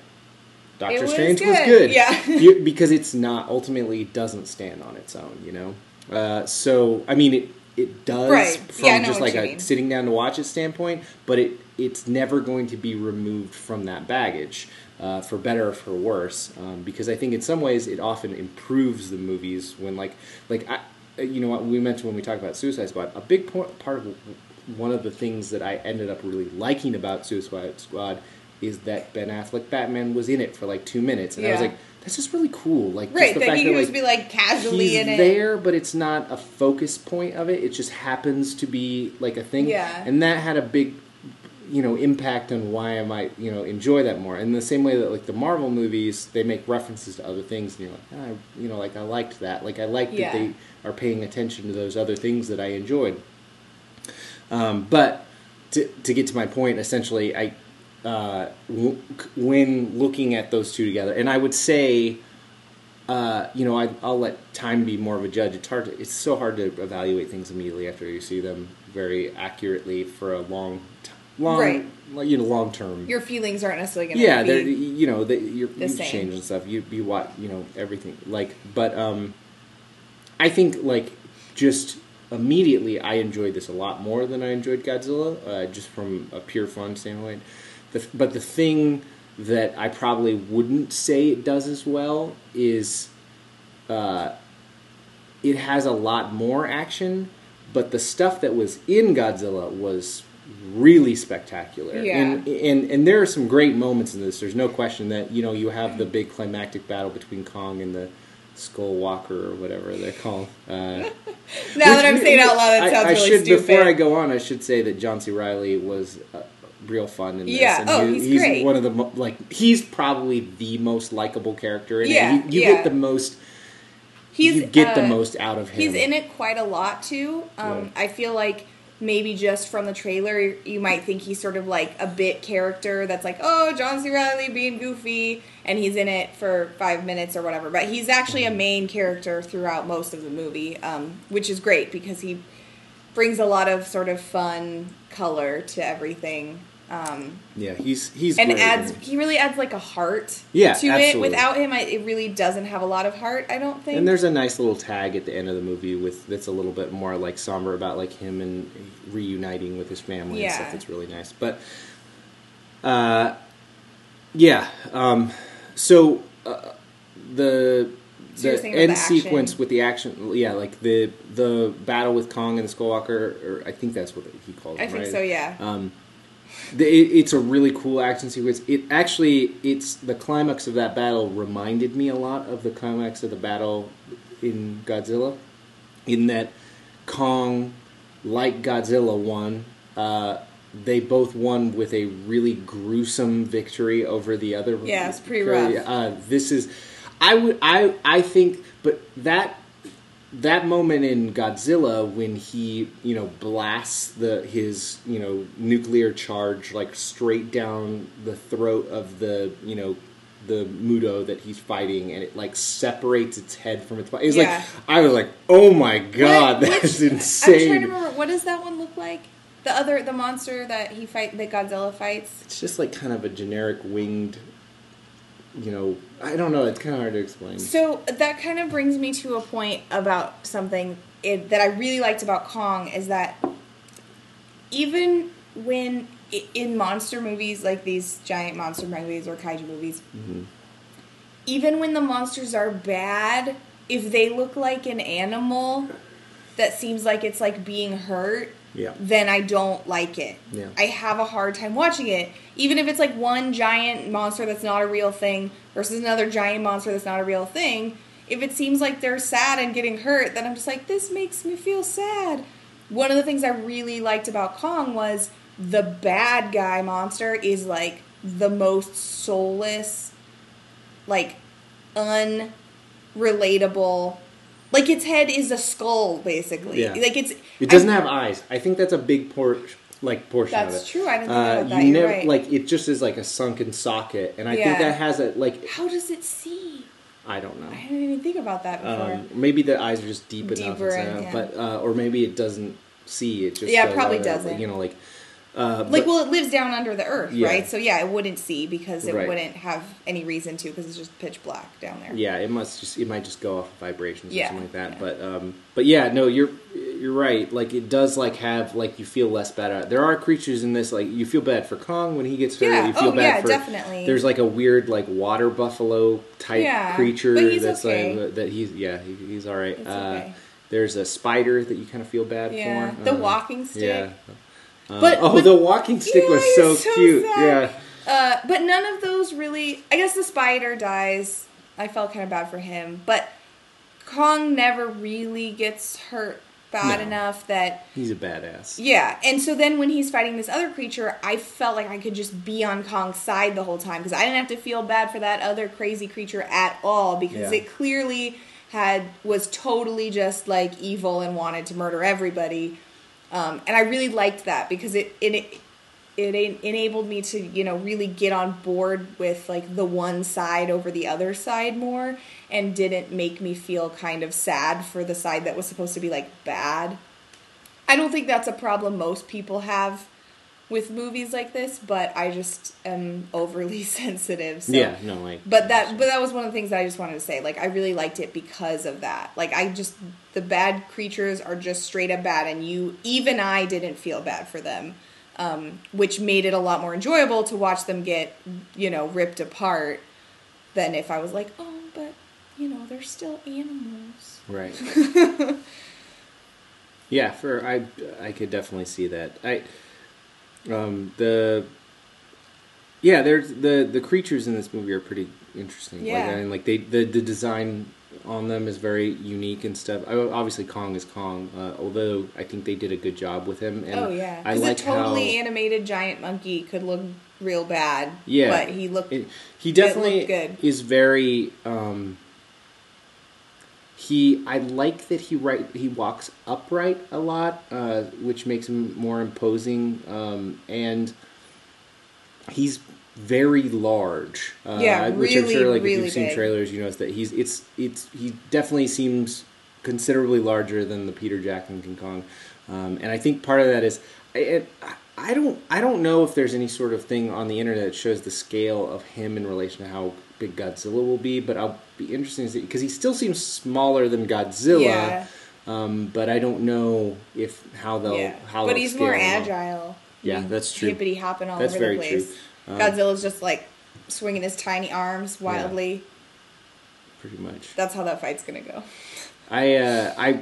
Doctor was Strange was good." good, Yeah. You- because it's not ultimately doesn't stand on its own, you know. Uh, so I mean, it it does Right. from Yeah, just like a mean. sitting down to watch it standpoint, but it it's never going to be removed from that baggage, uh, for better or for worse. Um, because I think in some ways it often improves the movies when like like I, you know what we mentioned when we talked about Suicide Squad. A big part of one of the things that I ended up really liking about Suicide Squad is that Ben Affleck Batman was in it for like two minutes, and I was like, that's just really cool. Like, just Right. the That fact he that like just be like casually he's in it. there, but it's not a focus point of it. It just happens to be like a thing. Yeah. And that had a big, you know, impact on why I might, you know, enjoy that more. In the same way that like the Marvel movies, they make references to other things, and you're like, ah, you know, like I liked that. Like I liked Yeah. that they are paying attention to those other things that I enjoyed. Um, but to, to get to my point, essentially, I uh, w- when looking at those two together, and I would say, uh, you know, I, I'll let time be more of a judge. It's hard. To, it's so hard to evaluate things immediately after you see them very accurately for a long, t- long, Right. you know, long term. Your feelings aren't necessarily going to yeah, they're be. you know they, you're, the you change and stuff. You you watch you know everything like, but um, I think like just immediately I enjoyed this a lot more than I enjoyed Godzilla, uh, just from a pure fun standpoint. The, but the thing that I probably wouldn't say it does as well is uh, it has a lot more action, but the stuff that was in Godzilla was really spectacular. Yeah. And, and and there are some great moments in this. There's no question that you know you have the big climactic battle between Kong and the Skull Walker or whatever they're called. Uh, now that I'm saying out loud, it sounds I really should, stupid. Before I go on, I should say that John C. Reilly was uh, real fun in this. Yeah. and Oh, he- he's great. one of the mo- like he's probably the most likable character in Yeah, it. You, you yeah. get the most. he's you get the uh, most out of him. He's in it quite a lot too. Um, Yeah. I feel like maybe just from the trailer, you might think he's sort of like a bit character that's like, oh, John C. Reilly being goofy, and he's in it for five minutes or whatever. But he's actually a main character throughout most of the movie, um, which is great because he brings a lot of sort of fun color to everything. Um, Yeah, he's he's and great adds he really adds like a heart Yeah, to absolutely. it. Without him, I, it really doesn't have a lot of heart. I don't think. And there's a nice little tag at the end of the movie with that's a little bit more like somber about like him and reuniting with his family and Yeah. stuff. That's really nice. But uh, yeah. Um, so uh, the So the end the sequence with the action, yeah, like the the battle with Kong and the Skullwalker, or I think that's what he called. It. I think right? so. Yeah. Um, the, it, it's a really cool action sequence. It actually, it's the climax of that battle reminded me a lot of the climax of the battle in Godzilla, in that Kong, like Godzilla, won. Uh, they both won with a really gruesome victory over the other. Yeah, it's pretty rough. Uh, this is, I would, I, I think, but that that moment in Godzilla when he, you know, blasts the his, you know, nuclear charge like straight down the throat of the, you know, the Muto that he's fighting, and it like separates its head from its body. It's Yeah. like I was like, oh my god, What- that's which- insane. I'm trying to remember what does that one look like? The other the monster that he fight that Godzilla fights. It's just like kind of a generic winged, you know, I don't know. It's kind of hard to explain. So that kind of brings me to a point about something it, that I really liked about Kong is that even when in monster movies like these giant monster movies or kaiju movies, Mm-hmm. even when the monsters are bad, if they look like an animal that seems like it's like being hurt, Yeah. then I don't like it. Yeah. I have a hard time watching it. Even if it's like one giant monster that's not a real thing versus another giant monster that's not a real thing, if it seems like they're sad and getting hurt, then I'm just like, this makes me feel sad. One of the things I really liked about Kong was the bad guy monster is like the most soulless, like unrelatable. Like its head is a skull, basically. Yeah. Like it's. It doesn't I- have eyes. I think that's a big por- like portion of it. That's true. I didn't think Uh, about that. you never right. like it just is like a sunken socket, and I Yeah. think that has a like How does it see? I don't know. I didn't even think about that before. Um, maybe the eyes are just deep enough, and yeah. but uh, or maybe it doesn't see. It just Yeah, does probably doesn't. You know, like uh, like, but- well, it lives down under the earth, Yeah. right? So yeah, it wouldn't see because it Right. wouldn't have any reason to because it's just pitch black down there. Yeah, it must just it might just go off vibrations Yeah, or something like that. yeah. But um, but yeah, no, you're you're right. Like it does like have like you feel less bad. There are creatures in this like you feel bad for Kong when he gets hurt. Yeah, You feel oh, bad yeah, for definitely. There's like a weird like water buffalo type creature that's okay. like that he's yeah he, he's all right. Uh, okay. There's a spider that you kind of feel bad Yeah, for. the Uh, walking stick. Yeah. Uh, But- oh, but- the walking stick was so, so cute. sad. Yeah. Uh, but none of those really. I guess the spider dies. I felt kind of bad for him, but Kong never really gets hurt bad No. enough that He's a badass. Yeah, and so then when he's fighting this other creature, I felt like I could just be on Kong's side the whole time because I didn't have to feel bad for that other crazy creature at all because Yeah. it clearly had was totally just like evil and wanted to murder everybody, um, and I really liked that because it it it enabled me to you know really get on board with like the one side over the other side more and didn't make me feel kind of sad for the side that was supposed to be like bad. I don't think that's a problem most people have with movies like this, but I just am overly sensitive. So. Yeah, no, like. But that but that was one of the things that I just wanted to say. Like I really liked it because of that. Like I just the bad creatures are just straight up bad and you even I didn't feel bad for them. Um, which made it a lot more enjoyable to watch them get, you know, ripped apart than if I was like, "Oh, but you know, they're still animals." Right. yeah, for I I could definitely see that. I um the yeah, there's the the creatures in this movie are pretty interesting. Yeah. Like I mean, like they the the design on them is very unique and stuff. I, obviously, Kong is Kong, uh, although I think they did a good job with him. And oh yeah, because like a totally how animated giant monkey could look real bad. Yeah. but he looked. It, he definitely looked good. is very. Um, he, I like that he right he walks upright a lot, uh, which makes him more imposing, um, and he's very large. Uh, Yeah, which I'm sure, like if you've seen big. trailers, you notice that he's it's it's he definitely seems considerably larger than the Peter Jackson King Kong, um, and I think part of that is I, it, I don't I don't know if there's any sort of thing on the internet that shows the scale of him in relation to how big Godzilla will be, but I'll be interested to see because he still seems smaller than Godzilla. Yeah. Um, but I don't know if how they'll yeah, how but they'll he's more scale him up. agile. Yeah, He's that's true. Hippity hopping all That's over the place. true. Um, Godzilla's just like swinging his tiny arms wildly. pretty much. That's how that fight's gonna go. I uh, I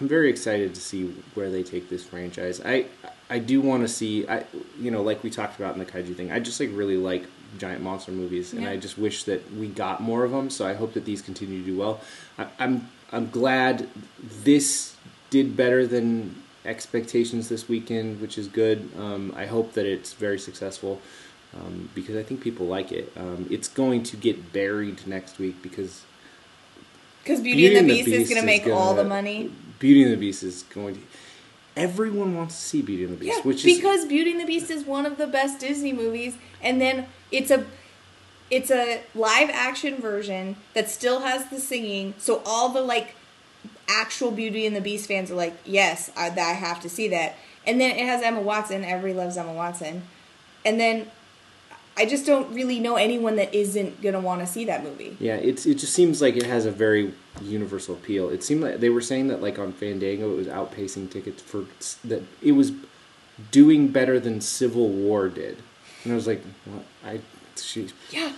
I'm very excited to see where they take this franchise. I I do want to see I you know like we talked about in the kaiju thing. I just like really like giant monster movies, and I just wish that we got more of them. So I hope that these continue to do well. I, I'm I'm glad this did better than expectations this weekend, which is good. Um, I hope that it's very successful. Um, because I think people like it. Um, it's going to get buried next week because Because Beauty, and the Beast, is going to make all the money. Beauty and the Beast is going to. Everyone wants to see Beauty and the Beast, Yeah, which is because Beauty and the Beast is one of the best Disney movies, and then it's a it's a live action version that still has the singing. So all the like actual Beauty and the Beast fans are like, yes, I, I have to see that. And then it has Emma Watson. Everybody loves Emma Watson. And then I just don't really know anyone that isn't gonna want to see that movie. Yeah, it's it just seems like it has a very universal appeal. It seemed like they were saying that like on Fandango it was outpacing tickets for that it was doing better than Civil War did. And I was like, what? I she Yeah,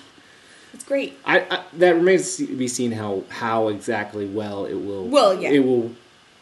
it's great. I, I that remains to be seen how how exactly well it will Well, yeah. it will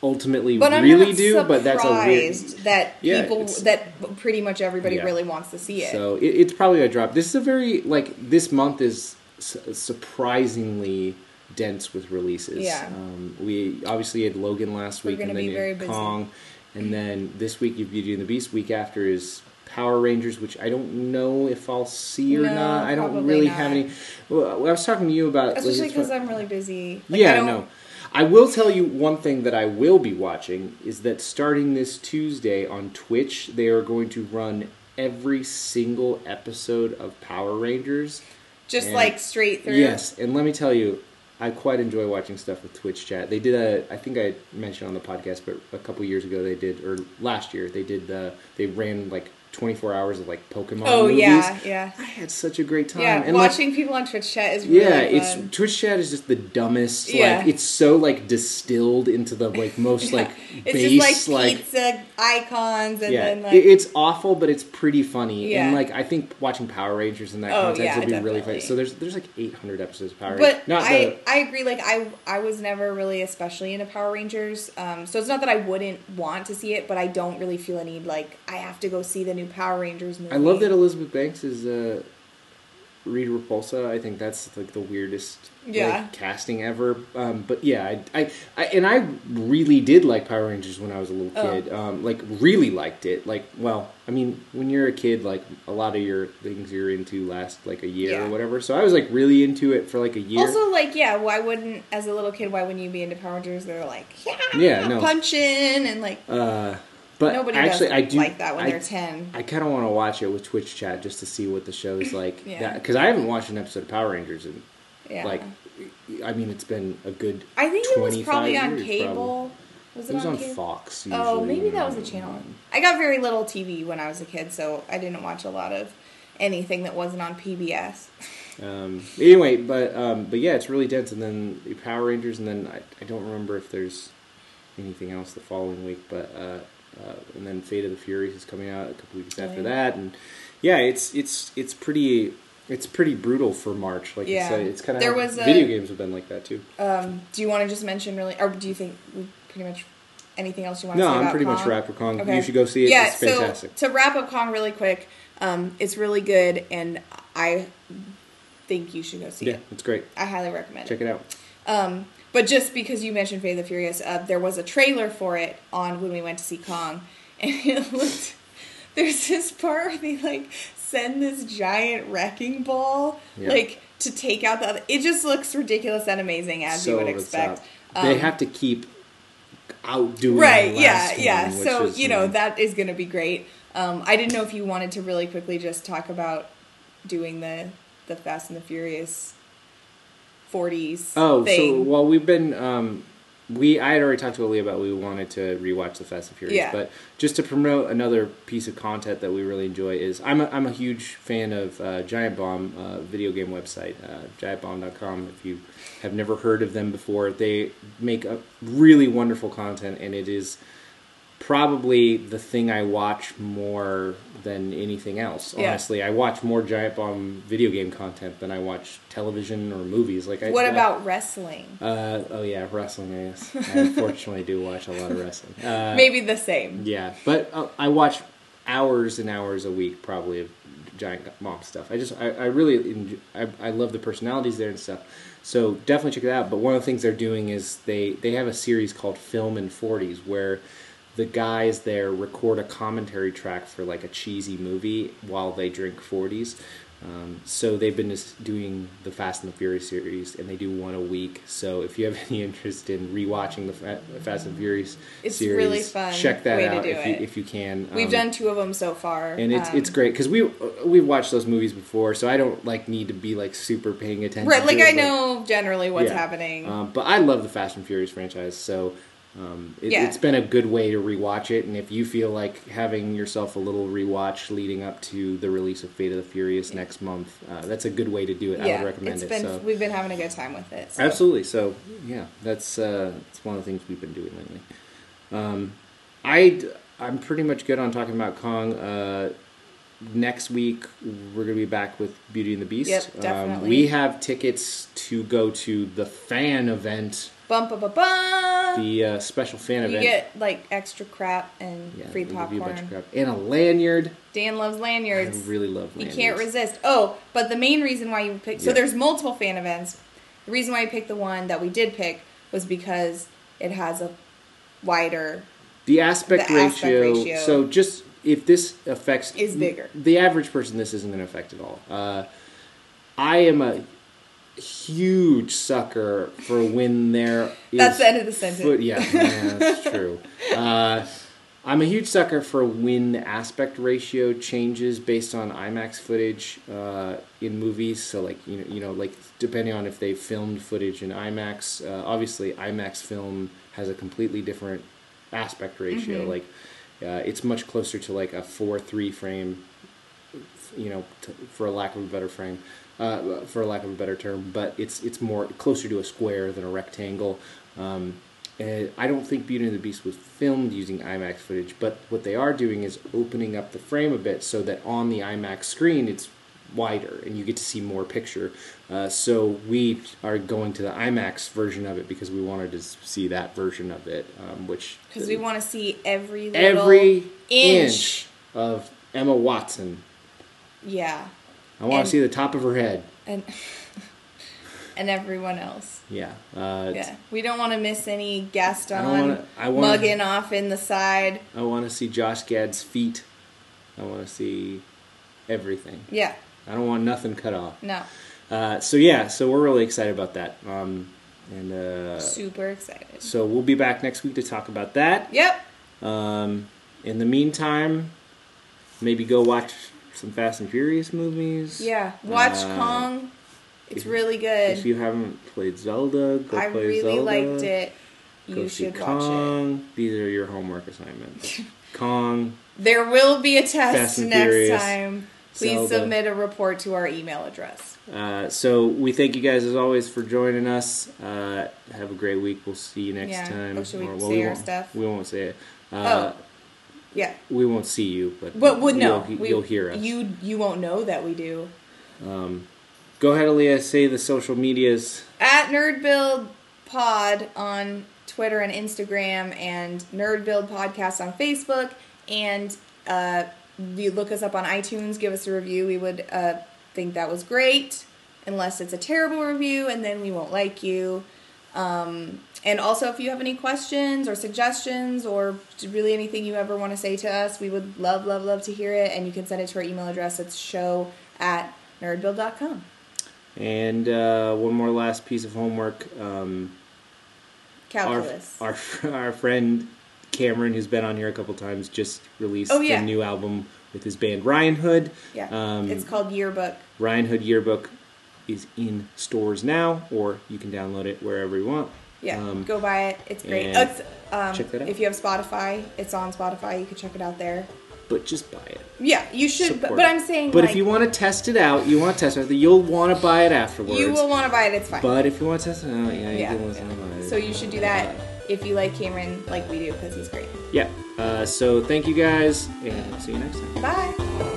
ultimately But really do, but that's a weird that Yeah, people that pretty much everybody Yeah. really wants to see it. So it, it's probably a drop. This is a very like this month is su- surprisingly dense with releases. Yeah. Um, we obviously had Logan last We're week, and then had busy. Kong, and then this week you have Beauty and the Beast. Week after is Power Rangers, which I don't know if I'll see or No, not. I don't really not. have any. Well, I was talking to you about Especially because I'm really busy. Like, yeah, I no. I will tell you one thing that I will be watching is that starting this Tuesday on Twitch, they are going to run every single episode of Power Rangers. Just And- like straight through. Yes, and let me tell you, I quite enjoy watching stuff with Twitch chat. They did a, I think I mentioned on the podcast, but a couple years ago they did, or last year they did the, they ran like 24 hours of like Pokemon Oh movies. yeah, yeah, I had such a great time. yeah. and like, Watching people on Twitch chat is really yeah, fun. it's Twitch chat is just the dumbest. Yeah. Like it's so like distilled into the like most Yeah. like it's base just like, like. icons and yeah, then like it- it's awful, but it's pretty funny. Yeah. And like I think watching Power Rangers in that Oh, context yeah, would be really definitely. fun. So there's there's like 800 episodes of Power But Rangers. Not I, the, I agree. Like I, I was never really especially into Power Rangers. Um, so it's not that I wouldn't want to see it, but I don't really feel a need. Like I have to go see the new Power Rangers movie. I love that Elizabeth Banks is uh, Rita Repulsa. I think that's like the weirdest like, casting ever. Um, but yeah, I, I, I and I really did like Power Rangers when I was a little Oh. kid. Um, like really liked it. Like well, I mean, when you're a kid, like a lot of your things you're into last like a year Yeah. or whatever. So I was like really into it for like a year. Also, like, yeah, why wouldn't, as a little kid, why wouldn't you be into Power Rangers? They're like, yeah, Yeah, no. punching and like uh, but nobody actually, I do like that when I- they're ten. I kind of want to watch it with Twitch chat just to see what the show is like. Yeah. Because I haven't watched an episode of Power Rangers in Yeah, like, I mean, it's been a good. I think it was probably on cable. Was It was on cable? Fox. Oh, maybe that was a channel. I got very little TV when I was a kid, so I didn't watch a lot of anything that wasn't on PBS. Um, anyway, but um, but yeah, it's really dense. And then Power Rangers, and then I, I don't remember if there's anything else the following week, but uh, uh, and then Fate of the Furious is coming out a couple weeks after Right. that, and yeah, it's it's it's pretty. It's pretty brutal for March. Like Yeah. it's, it's kind of There was a- video games have been like that too. Um, do you want to just mention really, or do you think we pretty much anything else you want to say? No, I'm pretty Kong? much wrapped with Kong. Okay. You should go see it. Yeah, it's fantastic. so to wrap up Kong really quick, um, it's really good, and I think you should go see yeah, it. Yeah, it's great. I highly recommend Check it. it out. Um, but just because you mentioned Fate of the Furious, uh, there was a trailer for it on when we went to see Kong, and it looked. There's this part where they like send this giant wrecking ball, Yeah. like to take out the other. It just looks ridiculous and amazing as you would expect. top. they Um, have to keep outdoing right yeah yeah one, which so is, you know um, that is going to be great um, i didn't know if you wanted to really quickly just talk about doing the the fast and the furious 40s Oh, so thing well, we've been um, we I had already talked to Ali about we wanted to rewatch the Fast and Furious, Yeah. but just to promote another piece of content that we really enjoy is I'm a, I'm a huge fan of uh, Giant Bomb uh, video game website, uh, giantbomb.com. If you have never heard of them before, they make a really wonderful content, and it is probably the thing I watch more than anything else. Yeah. Honestly, I watch more Giant Bomb video game content than I watch television or movies. Like, I, what I- about wrestling uh, oh yeah, wrestling. I guess I unfortunately do watch a lot of wrestling. Uh, maybe the same Yeah, but uh, I watch hours and hours a week probably of Giant Bomb stuff. I just I, I really enjoy, I, I love the personalities there and stuff. So definitely check it out. But one of the things they're doing is they they have a series called Film in 40s where the guys there record a commentary track for like a cheesy movie while they drink 40s. Um, so they've been just doing the Fast and the Furious series, and they do one a week. So if you have any interest in rewatching the Fa- Fast and Furious It's series, really fun check that out if you, if you can. We've Um, done two of them so far, and it's um, it's great because we we've watched those movies before, so I don't like need to be like super paying attention. Right, like it, I know generally what's yeah. happening. Um, but I love the Fast and Furious franchise, so um, it, Yeah. it's been a good way to rewatch it. And if you feel like having yourself a little rewatch leading up to the release of Fate of the Furious next month, uh, that's a good way to do it. I would recommend it. been so. we've been having a good time with it. so. Absolutely. So yeah, that's uh, that's one of the things we've been doing lately. Um, I I'm pretty much good on talking about Kong. Uh, next week we're gonna be back with Beauty and the Beast. Yep, Um, we have tickets to go to the fan event, Bum ba ba ba. the uh, special fan You event. You get like extra crap and yeah, free you a bunch popcorn. of crap. and a lanyard. Dan loves lanyards. I really love You lanyards. can't resist. Oh, but the main reason why you picked so Yeah. there's multiple fan events. The reason why you picked the one that we did pick was because it has a wider The aspect, The ratio, aspect ratio. So just if this affects Is bigger. the average person, this isn't going to affect at all. Uh, I am a huge sucker for when there is. That's the end of the sentence. foot- yeah, yeah, that's true. Uh, I'm a huge sucker for when the aspect ratio changes based on IMAX footage uh, in movies. So, like you know, you know, like depending on if they filmed footage in IMAX. Uh, obviously, IMAX film has a completely different aspect ratio. Mm-hmm. Like, uh, it's much closer to like a four three frame. You know, t- for a lack of a better frame, uh, for a lack of a better term, but it's it's more closer to a square than a rectangle. Um, and I don't think Beauty and the Beast was filmed using IMAX footage, but what they are doing is opening up the frame a bit so that on the IMAX screen it's wider and you get to see more picture. Uh, so we are going to the IMAX version of it because we wanted to see that version of it, um, which because we want to see every little every inch. inch of Emma Watson. Yeah, I want to see the top of her head. and and everyone else. Yeah. Uh, Yeah, we don't want to miss any guest I on wanna- I wanna- mugging off in the side. I want to see Josh Gad's feet. I want to see everything. Yeah, I don't want nothing cut off. no, Uh, so yeah, so we're really excited about that. Um, and uh, super excited. so we'll be back next week to talk about that. Yep. Um, in the meantime, maybe go watch some Fast and Furious movies. Yeah, watch Uh, Kong. It's if- really good. If you haven't played Zelda, go I play really Zelda. liked it. Go You see should watch it. Kong. These are your homework assignments. Kong. There will be a test next Furious, time. Please Zelda. submit a report to our email address. Uh, so we thank you guys as always for joining us. Uh, have a great week. We'll see you next Yeah. time. Oh, should we Or- say our stuff? We won't say it. Uh, Oh. Yeah, We won't see you, but but would no, you'll, we, you'll hear us. You you won't know that we do. Go ahead, Aaliyah. Say the social medias. At Nerd Build Pod on Twitter and Instagram, and Nerd Build Podcast on Facebook, and uh, you look us up on iTunes. Give us a review. We would uh, think that was great, unless it's a terrible review, and then we won't like you. Um, and also, if you have any questions or suggestions or really anything you ever want to say to us, we would love, love, love to hear it. And you can send it to our email address. It's show at nerdbuild.com. And uh, one more last piece of homework. Um, our, Calculus. our our friend Cameron, who's been on here a couple times, just released Oh, yeah. a new album with his band Ryan Hood. yeah. Um, it's called Yearbook. Ryan Hood Yearbook is in stores now, or you can download it wherever you want. Yeah, Um, go buy it. It's great. it's, um, check that out. If you have Spotify, it's on Spotify. You can check it out there. but just buy it. Yeah, you should. But, but. I'm saying, But like, if you want to test it out, you want to test it. You'll want to buy it afterwards. you will want to buy it, it's fine. But if you want to test it out, yeah, you yeah, can listen yeah. to mine. So you should do that if you like Cameron, like we do, because he's great. Yeah. Uh, so thank you guys, and see you next time. Bye.